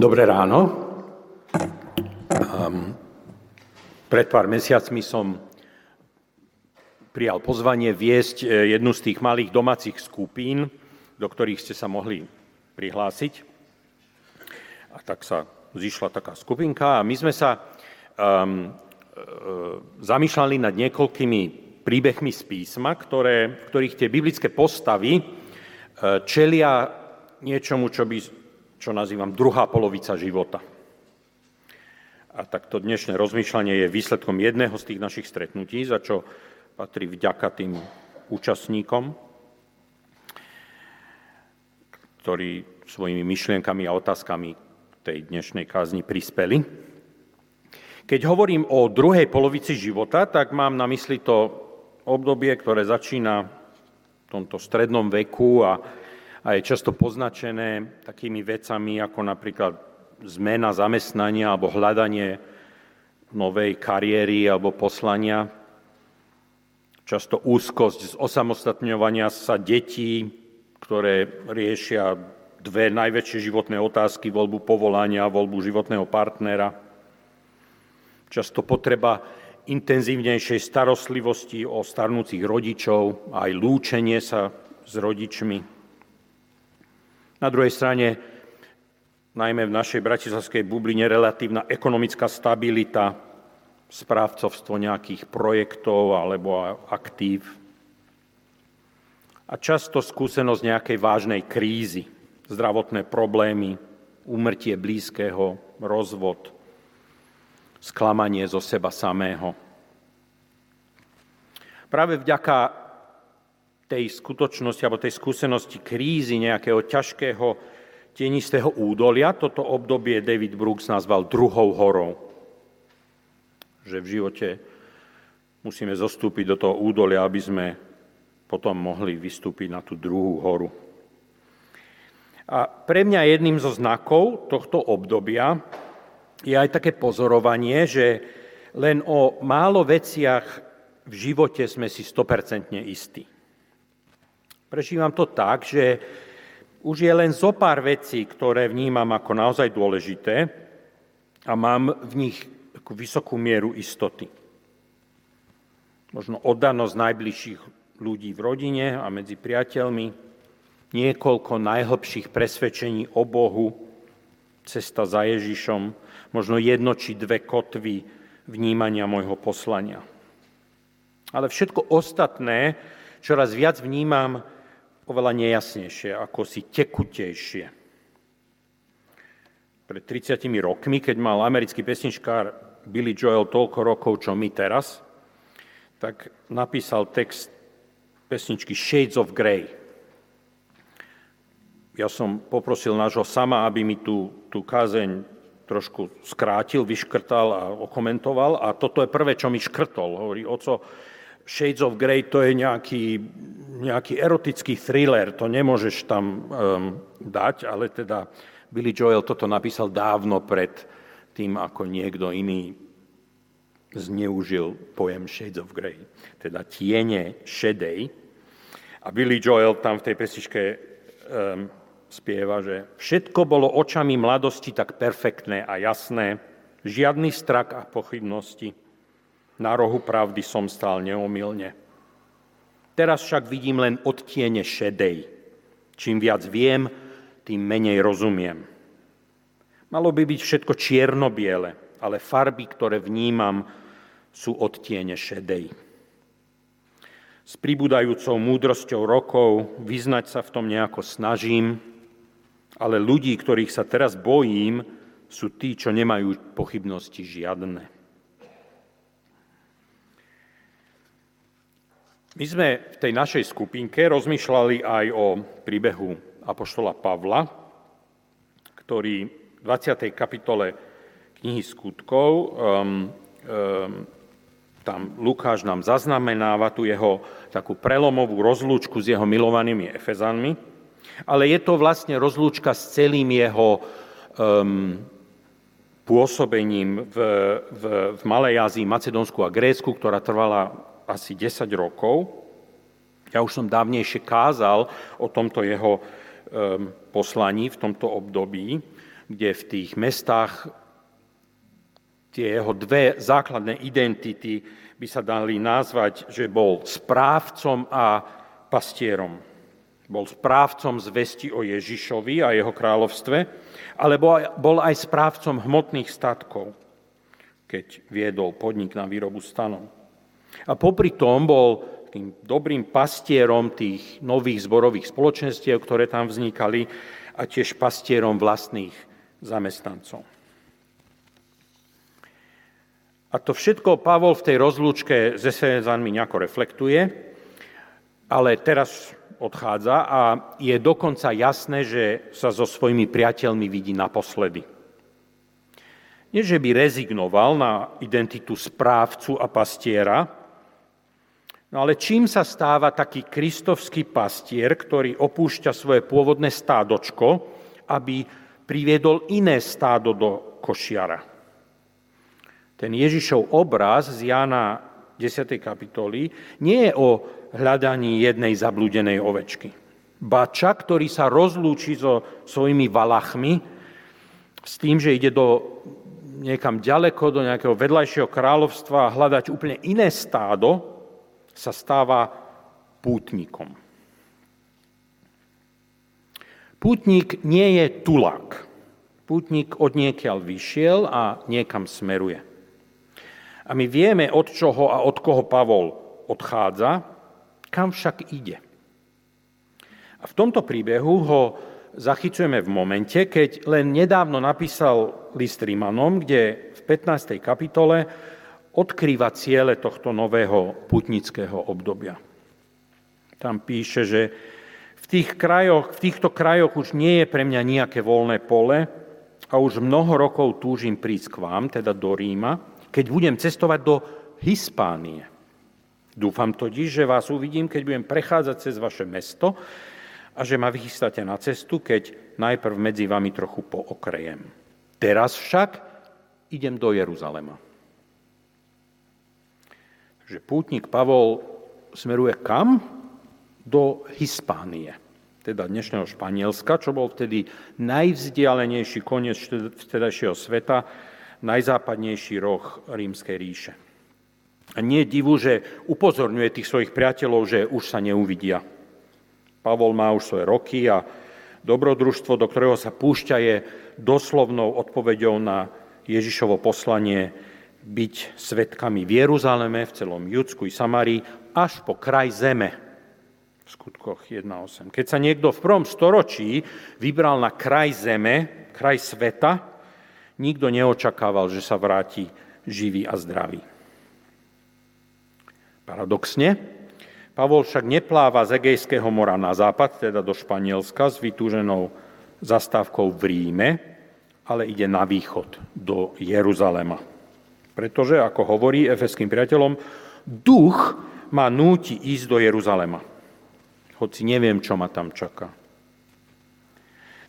Dobré ráno. Um, pred pár mesiacmi som prijal pozvanie viesť e, jednu z tých malých domácich skupín, do ktorých ste sa mohli prihlásiť. A tak sa zišla taká skupinka a my sme sa um, zamýšľali nad niekoľkými príbehmi z písma, ktoré, ktorých tie biblické postavy e, čelia niečomu, čo by čo nazývam druhá polovica života. A takto dnešné rozmýšľanie je výsledkom jedného z tých našich stretnutí, za čo patrí vďaka tým účastníkom, ktorí svojimi myšlienkami a otázkami tej dnešnej kázni prispeli. Keď hovorím o druhej polovici života, tak mám na mysli to obdobie, ktoré začína v tomto strednom veku a a je často poznačené takými vecami ako napríklad zmena zamestnania alebo hľadanie novej kariéry alebo poslania, často úzkosť z osamostatňovania sa detí, ktoré riešia dve najväčšie životné otázky, voľbu povolania a voľbu životného partnera, často potreba intenzívnejšej starostlivosti o starnúcich rodičov, aj lúčenie sa s rodičmi, na druhej strane, najmä v našej bratislavskej bubline, relatívna ekonomická stabilita, správcovstvo nejakých projektov alebo aktív a často skúsenosť nejakej vážnej krízy, zdravotné problémy, úmrtie blízkeho, rozvod, sklamanie zo seba samého. Práve vďaka tej skutočnosti alebo tej skúsenosti krízy nejakého ťažkého tenistého údolia. Toto obdobie David Brooks nazval druhou horou. Že v živote musíme zostúpiť do toho údolia, aby sme potom mohli vystúpiť na tú druhú horu. A pre mňa jedným zo znakov tohto obdobia je aj také pozorovanie, že len o málo veciach v živote sme si 100% istí. Prežívam to tak, že už je len zo pár vecí, ktoré vnímam ako naozaj dôležité a mám v nich takú vysokú mieru istoty. Možno oddanosť najbližších ľudí v rodine a medzi priateľmi, niekoľko najhlbších presvedčení o Bohu, cesta za Ježišom, možno jedno či dve kotvy vnímania môjho poslania. Ale všetko ostatné čoraz viac vnímam oveľa nejasnejšie, ako si tekutejšie. Pred 30 rokmi, keď mal americký pesničkár Billy Joel toľko rokov, čo my teraz, tak napísal text pesničky Shades of Grey. Ja som poprosil nášho sama, aby mi tú, tú kázeň trošku skrátil, vyškrtal a okomentoval. A toto je prvé, čo mi škrtol. Hovorí, oco, Shades of Grey to je nejaký, nejaký erotický thriller, to nemôžeš tam um, dať, ale teda Billy Joel toto napísal dávno pred tým, ako niekto iný zneužil pojem Shades of Grey, teda tiene šedej. A Billy Joel tam v tej pesničke um, spieva, že všetko bolo očami mladosti tak perfektné a jasné, žiadny strach a pochybnosti, na rohu pravdy som stál neomilne. Teraz však vidím len odtiene šedej. Čím viac viem, tým menej rozumiem. Malo by byť všetko čierno-biele, ale farby, ktoré vnímam, sú odtiene šedej. S pribúdajúcou múdrosťou rokov vyznať sa v tom nejako snažím, ale ľudí, ktorých sa teraz bojím, sú tí, čo nemajú pochybnosti žiadne. My sme v tej našej skupinke rozmýšľali aj o príbehu Apoštola Pavla, ktorý v 20. kapitole knihy skutkov, um, um, tam Lukáš nám zaznamenáva tu jeho takú prelomovú rozlúčku s jeho milovanými Efezanmi, ale je to vlastne rozlúčka s celým jeho um, pôsobením v, v, v Malej Ázii, Macedónsku a Grécku, ktorá trvala asi 10 rokov. Ja už som dávnejšie kázal o tomto jeho poslaní v tomto období. kde v tých mestách tie jeho dve základné identity by sa dali nazvať, že bol správcom a pastierom. Bol správcom zvesti o Ježišovi a jeho kráľovstve, ale bol aj správcom hmotných statkov, keď viedol podnik na výrobu stanov. A popri tom bol tým dobrým pastierom tých nových zborových spoločenstiev, ktoré tam vznikali, a tiež pastierom vlastných zamestnancov. A to všetko Pavol v tej rozlúčke se Efezanmi nejako reflektuje, ale teraz odchádza a je dokonca jasné, že sa so svojimi priateľmi vidí naposledy. Nie, že by rezignoval na identitu správcu a pastiera, no ale čím sa stáva taký kristovský pastier, ktorý opúšťa svoje pôvodné stádočko, aby priviedol iné stádo do košiara. Ten Ježišov obraz z Jána 10. kapitoly nie je o hľadaní jednej zablúdenej ovečky. Bača, ktorý sa rozlúči so svojimi valachmi s tým, že ide do niekam ďaleko, do nejakého vedľajšieho kráľovstva hľadať úplne iné stádo, sa stáva pútnikom. Pútnik nie je tulák. Pútnik od niekiaľ vyšiel a niekam smeruje. A my vieme, od čoho a od koho Pavol odchádza, kam však ide. A v tomto príbehu ho zachycujeme v momente, keď len nedávno napísal list Rímanom, kde v 15. kapitole odkrýva ciele tohto nového putnického obdobia. Tam píše, že v, tých krajoch, v týchto krajoch už nie je pre mňa nejaké voľné pole a už mnoho rokov túžim prísť k vám, teda do Ríma, keď budem cestovať do Hispánie. Dúfam totiž, že vás uvidím, keď budem prechádzať cez vaše mesto a že ma vychystáte na cestu, keď najprv medzi vami trochu pookrejem. Teraz však idem do Jeruzalema. Takže pútnik Pavol smeruje kam? Do Hispánie, teda dnešného Španielska, čo bol vtedy najvzdialenejší koniec vtedajšieho sveta, najzápadnejší roh rímskej ríše. A nie je divu, že upozorňuje tých svojich priateľov, že už sa neuvidia. Pavol má už svoje roky a dobrodružstvo, do ktorého sa púšťa, je doslovnou odpoveďou na Ježišovo poslanie byť svetkami v Jeruzaleme, v celom Judsku i Samárii, až po kraj zeme. V skutkoch 1.8. Keď sa niekto v prvom storočí vybral na kraj zeme, kraj sveta, nikto neočakával, že sa vráti živý a zdravý. Paradoxne, Pavol však nepláva z Egejského mora na západ, teda do Španielska, s vytúženou zastávkou v Ríme, ale ide na východ, do Jeruzalema. Pretože, ako hovorí efeským priateľom, duch ma núti ísť do Jeruzalema. Hoci neviem, čo ma tam čaká.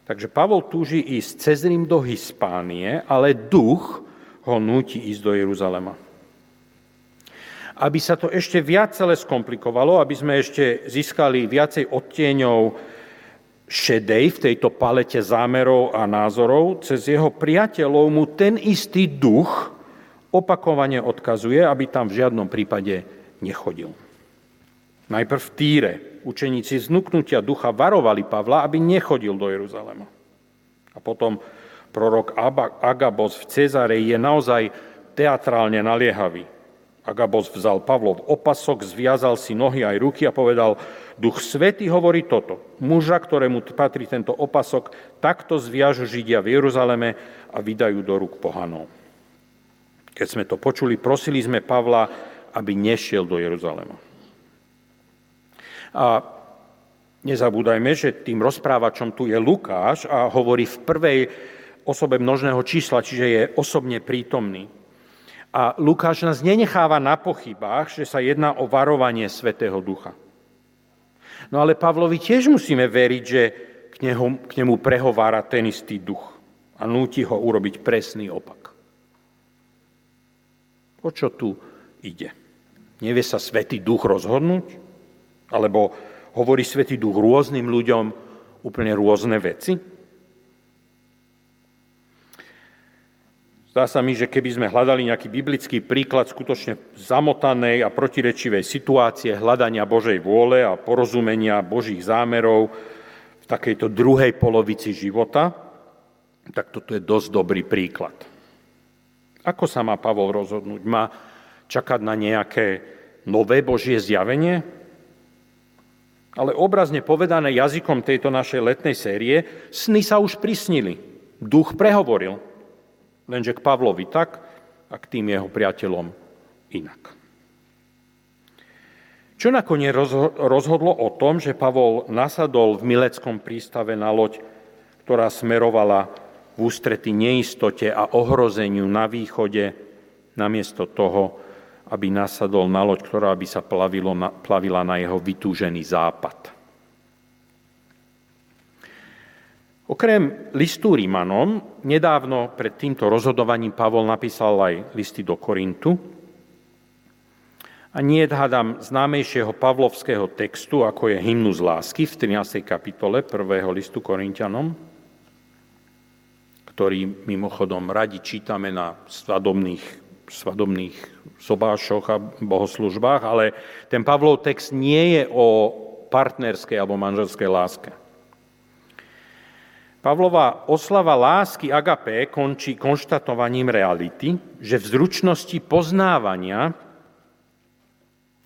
Takže Pavol túži ísť cez Rím do Hispánie, ale duch ho núti ísť do Jeruzalema. Aby sa to ešte viac celé skomplikovalo, aby sme ešte získali viacej odtieňov šedej v tejto palete zámerov a názorov, cez jeho priateľov mu ten istý duch opakovane odkazuje, aby tam v žiadnom prípade nechodil. Najprv v Týre, učeníci znuknutia ducha varovali Pavla, aby nechodil do Jeruzalema. A potom prorok Agabos v Cezare je naozaj teatrálne naliehavý. Agabos vzal Pavlov opasok, zviazal si nohy aj ruky a povedal, Duch Svety hovorí toto. Muža, ktorému patrí tento opasok, takto zviažu Židia v Jeruzaleme a vydajú do rúk pohanov. Keď sme to počuli, prosili sme Pavla, aby nešiel do Jeruzalema. A nezabúdajme, že tým rozprávačom tu je Lukáš a hovorí v prvej osobe množného čísla, čiže je osobne prítomný. A Lukáš nás nenecháva na pochybách, že sa jedná o varovanie Svetého Ducha. No ale Pavlovi tiež musíme veriť, že k nemu, k nemu prehovára ten istý duch a núti ho urobiť presný opak. O čo tu ide? Nevie sa Svetý Duch rozhodnúť? Alebo hovorí Svetý Duch rôznym ľuďom úplne rôzne veci? Zdá sa mi, že keby sme hľadali nejaký biblický príklad skutočne zamotanej a protirečivej situácie hľadania Božej vôle a porozumenia Božích zámerov v takejto druhej polovici života, tak toto je dosť dobrý príklad. Ako sa má Pavol rozhodnúť? Má čakať na nejaké nové Božie zjavenie? Ale obrazne povedané jazykom tejto našej letnej série, sny sa už prisnili. Duch prehovoril lenže k Pavlovi tak a k tým jeho priateľom inak. Čo nakoniec rozhodlo o tom, že Pavol nasadol v Mileckom prístave na loď, ktorá smerovala v ústrety neistote a ohrozeniu na východe, namiesto toho, aby nasadol na loď, ktorá by sa plavila na jeho vytúžený západ. Okrem listu Rímanom, nedávno pred týmto rozhodovaním Pavol napísal aj listy do Korintu. A nie hádam známejšieho pavlovského textu, ako je hymnus lásky v 13. kapitole 1. listu Korintianom, ktorý mimochodom radi čítame na svadobných, svadobných sobášoch a bohoslužbách, ale ten Pavlov text nie je o partnerskej alebo manželskej láske. Pavlova oslava lásky agapé končí konštatovaním reality, že v zručnosti poznávania,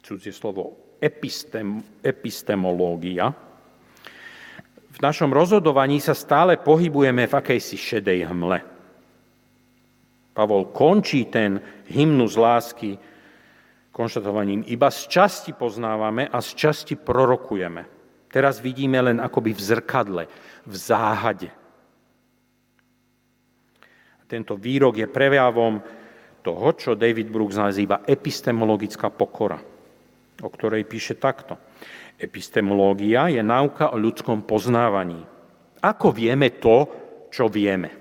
cudzie slovo epistem, epistemológia, v našom rozhodovaní sa stále pohybujeme v akejsi šedej hmle. Pavol končí ten hymnus lásky konštatovaním, iba z časti poznávame a z časti prorokujeme. Teraz vidíme len akoby v zrkadle, v záhade. Tento výrok je prejavom toho, čo David Brooks nazýva epistemologická pokora, o ktorej píše takto. Epistemológia je náuka o ľudskom poznávaní. Ako vieme to, čo vieme?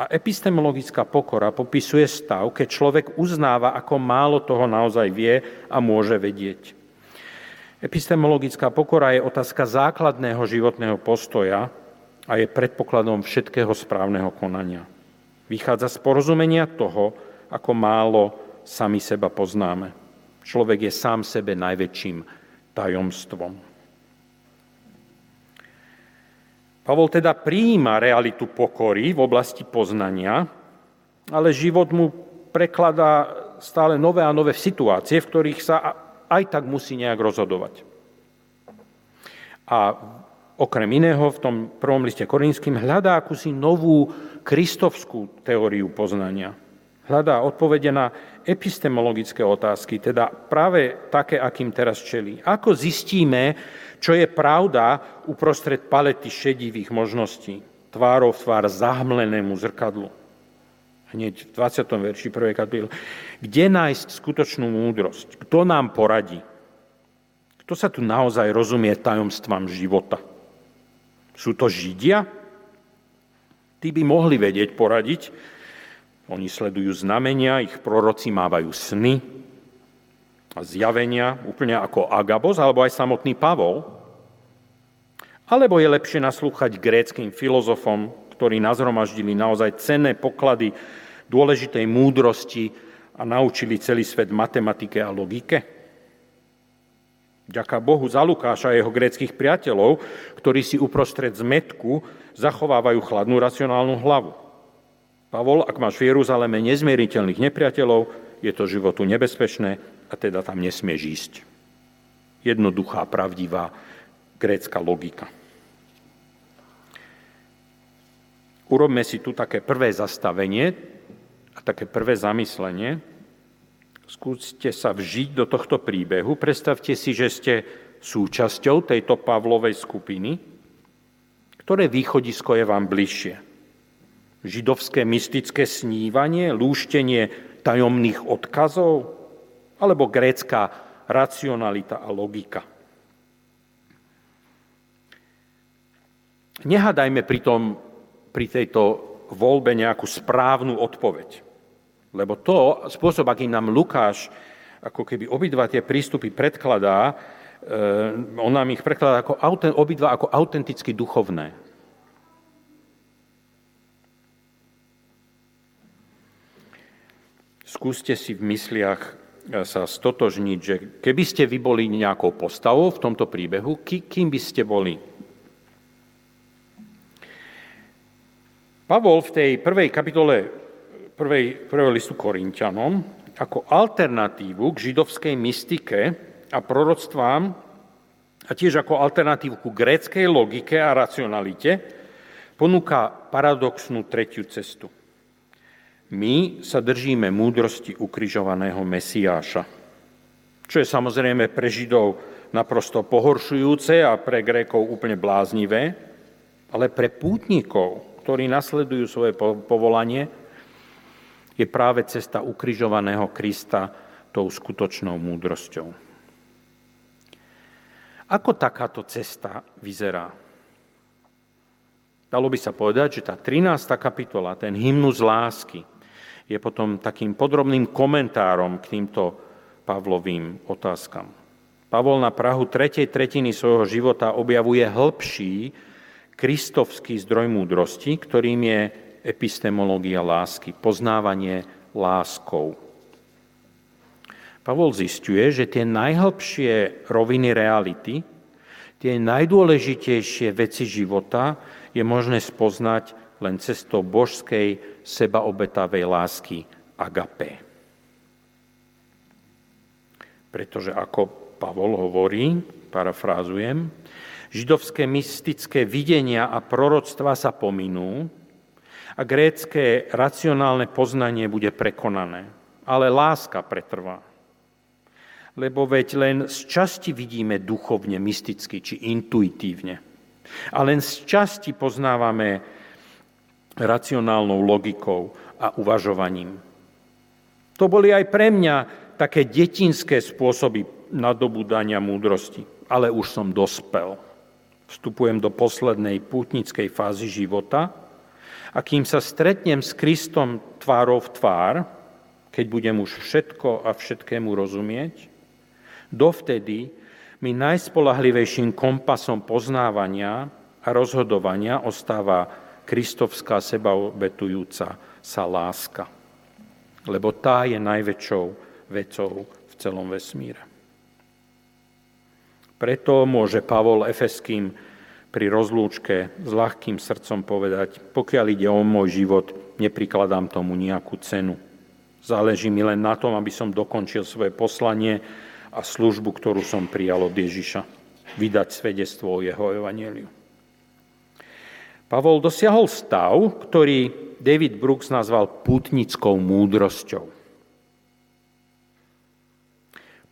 A epistemologická pokora popisuje stav, keď človek uznáva, ako málo toho naozaj vie a môže vedieť. Epistemologická pokora je otázka základného životného postoja a je predpokladom všetkého správneho konania. Vychádza z porozumenia toho, ako málo sami seba poznáme. Človek je sám sebe najväčším tajomstvom. Pavol teda prijíma realitu pokory v oblasti poznania, ale život mu prekladá stále nové a nové situácie, v ktorých sa aj tak musí nejak rozhodovať. A okrem iného v tom prvom liste korinským hľadá akúsi novú kristovskú teóriu poznania. Hľadá odpovede na epistemologické otázky, teda práve také, akým teraz čelí. Ako zistíme, čo je pravda uprostred palety šedivých možností, tvárov tvár zahmlenému zrkadlu. Hneď v 20. verši prvej kapitoly. Kde nájsť skutočnú múdrosť? Kto nám poradí? Kto sa tu naozaj rozumie tajomstvám života? Sú to Židia? Tí by mohli vedieť poradiť. Oni sledujú znamenia, ich proroci mávajú sny a zjavenia, úplne ako Agabos, alebo aj samotný Pavol. Alebo je lepšie naslúchať gréckým filozofom, ktorí nazromaždili naozaj cenné poklady dôležitej múdrosti a naučili celý svet matematike a logike? Ďaká Bohu za Lukáša a jeho gréckých priateľov, ktorí si uprostred zmetku zachovávajú chladnú racionálnu hlavu. Pavol, ak máš v Jeruzaleme nezmieriteľných nepriateľov, je to životu nebezpečné a teda tam nesmieš ísť. Jednoduchá, pravdivá grécka logika. Urobme si tu také prvé zastavenie a také prvé zamyslenie. Skúste sa vžiť do tohto príbehu. Predstavte si, že ste súčasťou tejto Pavlovej skupiny. Ktoré východisko je vám bližšie? Židovské mystické snívanie, lúštenie tajomných odkazov? Alebo grécka racionalita a logika? Nehádajme pritom pri tejto voľbe nejakú správnu odpoveď. Lebo to, spôsob, akým nám Lukáš ako keby obidva tie prístupy predkladá, eh, on nám ich prekladá ako, obidva ako autenticky duchovné. Skúste si v mysliach sa stotožniť, že keby ste vy boli nejakou postavou v tomto príbehu, kým by ste boli? Pavol v tej prvej kapitole prvej, prvej listu Korintianom ako alternatívu k židovskej mystike a proroctvám a tiež ako alternatívu ku gréckej logike a racionalite ponúka paradoxnú tretiu cestu. My sa držíme múdrosti ukrižovaného Mesiáša, čo je samozrejme pre Židov naprosto pohoršujúce a pre Grékov úplne bláznivé, ale pre pútnikov, ktorí nasledujú svoje povolanie, je práve cesta ukrižovaného Krista tou skutočnou múdrosťou. Ako takáto cesta vyzerá? Dalo by sa povedať, že tá 13. kapitola, ten hymnus lásky, je potom takým podrobným komentárom k týmto Pavlovým otázkam. Pavol na Prahu tretej tretiny svojho života objavuje hĺbší kristovský zdroj múdrosti, ktorým je epistemológia lásky, poznávanie láskou. Pavol zistuje, že tie najhlbšie roviny reality, tie najdôležitejšie veci života je možné spoznať len cestou božskej sebaobetavej lásky agape. Pretože ako Pavol hovorí, parafrázujem, židovské mystické videnia a proroctva sa pominú a grécké racionálne poznanie bude prekonané. Ale láska pretrvá. Lebo veď len z časti vidíme duchovne, mysticky či intuitívne. A len z časti poznávame racionálnou logikou a uvažovaním. To boli aj pre mňa také detinské spôsoby nadobúdania múdrosti, ale už som dospel. Vstupujem do poslednej pútnickej fázy života a kým sa stretnem s Kristom tvárov tvár, keď budem už všetko a všetkému rozumieť, dovtedy mi najspolahlivejším kompasom poznávania a rozhodovania ostáva kristovská sebaobetujúca sa láska. Lebo tá je najväčšou vecou v celom vesmíre. Preto môže Pavol Efeským pri rozlúčke s ľahkým srdcom povedať, pokiaľ ide o môj život, neprikladám tomu nejakú cenu. Záleží mi len na tom, aby som dokončil svoje poslanie a službu, ktorú som prijal od Ježiša. Vydať svedectvo o jeho evaneliu. Pavol dosiahol stav, ktorý David Brooks nazval pútnickou múdrosťou.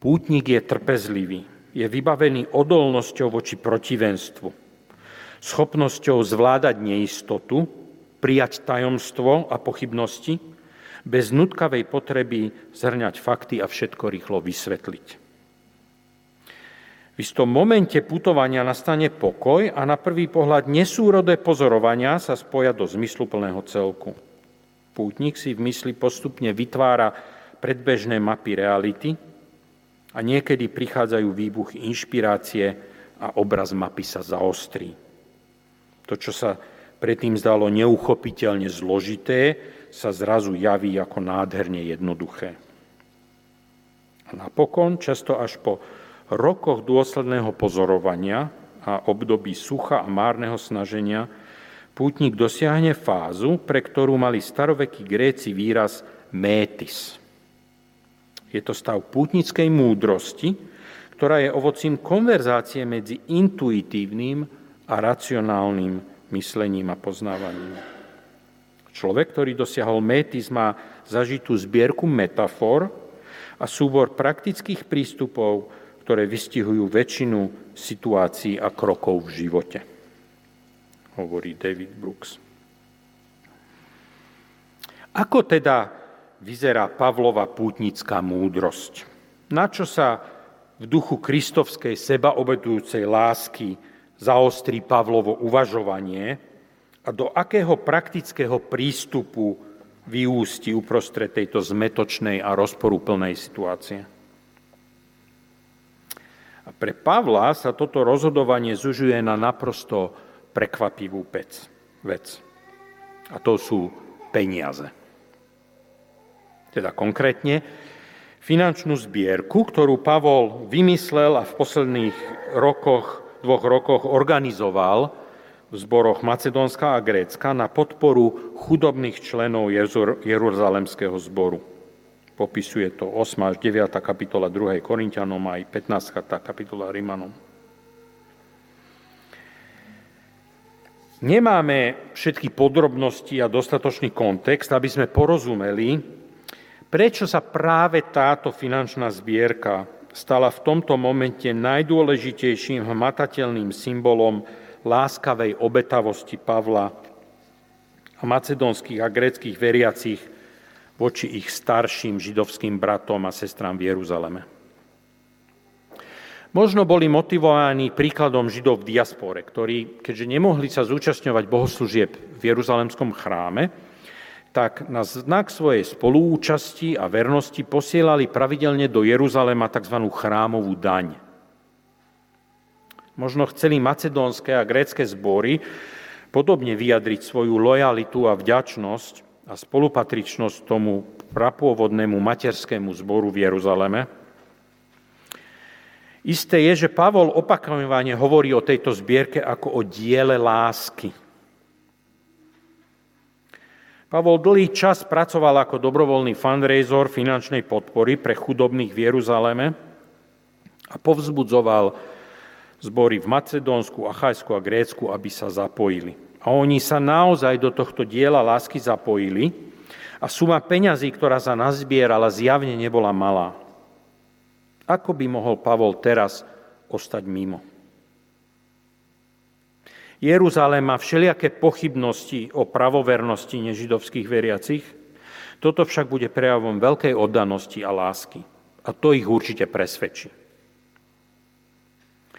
Pútnik je trpezlivý, je vybavený odolnosťou voči protivenstvu, schopnosťou zvládať neistotu, prijať tajomstvo a pochybnosti, bez nutkavej potreby zhrňať fakty a všetko rýchlo vysvetliť. V istom momente putovania nastane pokoj a na prvý pohľad nesúrodé pozorovania sa spoja do zmysluplného celku. Pútnik si v mysli postupne vytvára predbežné mapy reality a niekedy prichádzajú výbuchy inšpirácie a obraz mapy sa zaostrí. To, čo sa predtým zdalo neuchopiteľne zložité, sa zrazu javí ako nádherne jednoduché. A napokon, často až po rokoch dôsledného pozorovania a období sucha a márneho snaženia pútnik dosiahne fázu, pre ktorú mali starovekí Gréci výraz métis. Je to stav pútnickej múdrosti, ktorá je ovocím konverzácie medzi intuitívnym a racionálnym myslením a poznávaním. Človek, ktorý dosiahol métis, má zažitú zbierku metafor a súbor praktických prístupov, ktoré vystihujú väčšinu situácií a krokov v živote, hovorí David Brooks. Ako teda vyzerá Pavlova pútnická múdrosť? Na čo sa v duchu kristovskej sebaobetujúcej lásky zaostrí Pavlovo uvažovanie a do akého praktického prístupu vyústi uprostred tejto zmetočnej a rozporúplnej situácie? A pre Pavla sa toto rozhodovanie zužuje na naprosto prekvapivú vec. vec. A to sú peniaze. teda konkrétne, finančnú zbierku, ktorú Pavol vymyslel a v posledných rokoch, dvoch rokoch organizoval v zboroch Macedónska a Grécka na podporu chudobných členov Jeruzalemského zboru. Popisuje to 8 až 9 kapitola 2. Korintianom aj 15 kapitola Rimanom. Nemáme všetky podrobnosti a dostatočný kontext, aby sme porozumeli, prečo sa práve táto finančná zbierka stala v tomto momente najdôležitejším hmatateľným symbolom láskavej obetavosti Pavla a macedónskych a gréckých veriacich voči ich starším židovským bratom a sestrám v Jeruzaleme. Možno boli motivovaní príkladom Židov v diaspore, ktorí, keďže nemohli sa zúčastňovať bohoslúžieb v Jeruzalemskom chráme, tak na znak svojej spolúčasti a vernosti posielali pravidelne do Jeruzalema tzv. chrámovú daň. Možno chceli macedónske a grécké zbory podobne vyjadriť svoju lojalitu a vďačnosť a spolupatričnosť tomu prapôvodnému materskému zboru v Jeruzaleme, Isté je, že Pavol opakovane hovorí o tejto zbierke ako o diele lásky. Pavol dlhý čas pracoval ako dobrovoľný fundraiser finančnej podpory pre chudobných v Jeruzaleme a povzbudzoval zbory v Macedónsku, Achajsku a Grécku, aby sa zapojili. A oni sa naozaj do tohto diela lásky zapojili a suma peňazí, ktorá sa nazbierala, zjavne nebola malá. Ako by mohol Pavol teraz ostať mimo? Jeruzalém má všelijaké pochybnosti o pravovernosti nežidovských veriacich, toto však bude prejavom veľkej oddanosti a lásky. A to ich určite presvedčí.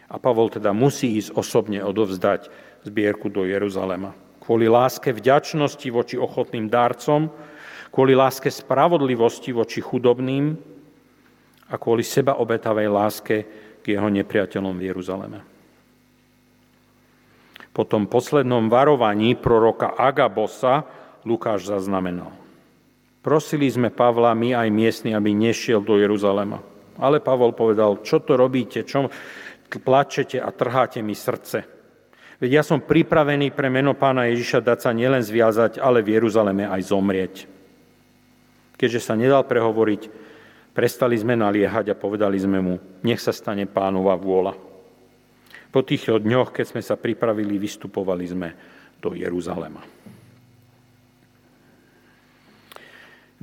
A Pavol teda musí ísť osobne odovzdať zbierku do Jeruzalema. Kvôli láske vďačnosti voči ochotným dárcom, kvôli láske spravodlivosti voči chudobným, a kvôli seba obetavej láske k jeho nepriateľom v Jeruzaleme. Po tom poslednom varovaní proroka Agabosa Lukáš zaznamenal. Prosili sme Pavla, my aj miestni, aby nešiel do Jeruzalema. Ale Pavol povedal, čo to robíte, čo plačete a trháte mi srdce. Veď ja som pripravený pre meno pána Ježiša dať sa nielen zviazať, ale v Jeruzaleme aj zomrieť. Keďže sa nedal prehovoriť, Prestali sme naliehať a povedali sme mu, nech sa stane pánova vôľa. Po tých dňoch, keď sme sa pripravili, vystupovali sme do Jeruzalema.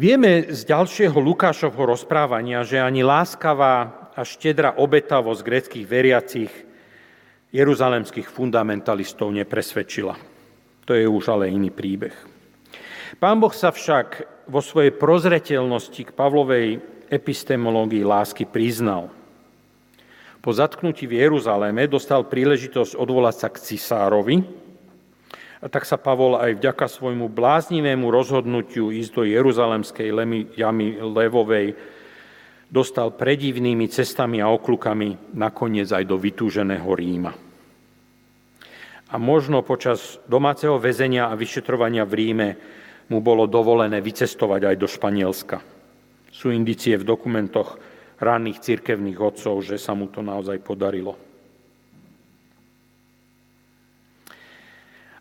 Vieme z ďalšieho Lukášovho rozprávania, že ani láskavá a štedrá obetavosť greckých veriacich jeruzalemských fundamentalistov nepresvedčila. To je už ale iný príbeh. Pán Boh sa však vo svojej prozreteľnosti k Pavlovej epistemológii lásky priznal. Po zatknutí v Jeruzaléme dostal príležitosť odvolať sa k cisárovi, a tak sa Pavol aj vďaka svojmu bláznivému rozhodnutiu ísť do Jeruzalemskej jamy Levovej dostal predivnými cestami a oklukami nakoniec aj do vytúženého Ríma. A možno počas domáceho väzenia a vyšetrovania v Ríme mu bolo dovolené vycestovať aj do Španielska. Sú indicie v dokumentoch ranných cirkevných odcov, že sa mu to naozaj podarilo.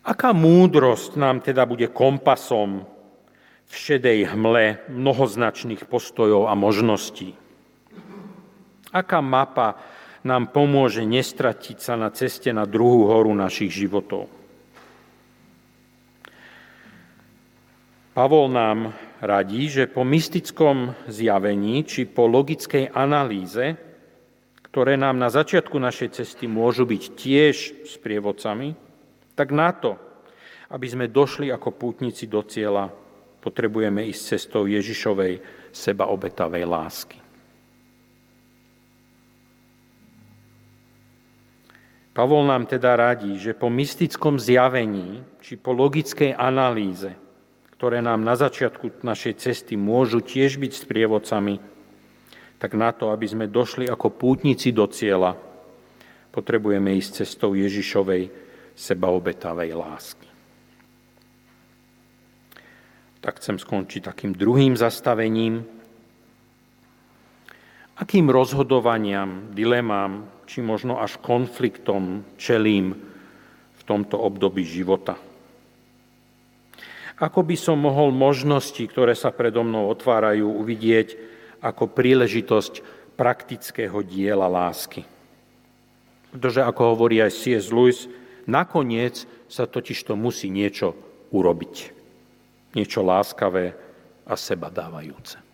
Aká múdrosť nám teda bude kompasom v šedej hmle mnohoznačných postojov a možností? Aká mapa nám pomôže nestratiť sa na ceste na druhú horu našich životov? Pavol nám radí, že po mystickom zjavení či po logickej analýze, ktoré nám na začiatku našej cesty môžu byť tiež sprievodcami, tak na to, aby sme došli ako pútnici do cieľa, potrebujeme ísť cestou Ježišovej sebaobetavej lásky. Pavol nám teda radí, že po mystickom zjavení či po logickej analýze ktoré nám na začiatku našej cesty môžu tiež byť sprievodcami, tak na to, aby sme došli ako pútnici do cieľa, potrebujeme ísť cestou Ježišovej sebaobetavej lásky. Tak chcem skončiť takým druhým zastavením. Akým rozhodovaniam, dilemám, či možno až konfliktom čelím v tomto období života? Ako by som mohol možnosti, ktoré sa predo mnou otvárajú, uvidieť ako príležitosť praktického diela lásky? Pretože, ako hovorí aj C.S. Lewis, nakoniec sa totiž to musí niečo urobiť niečo láskavé a seba dávajúce.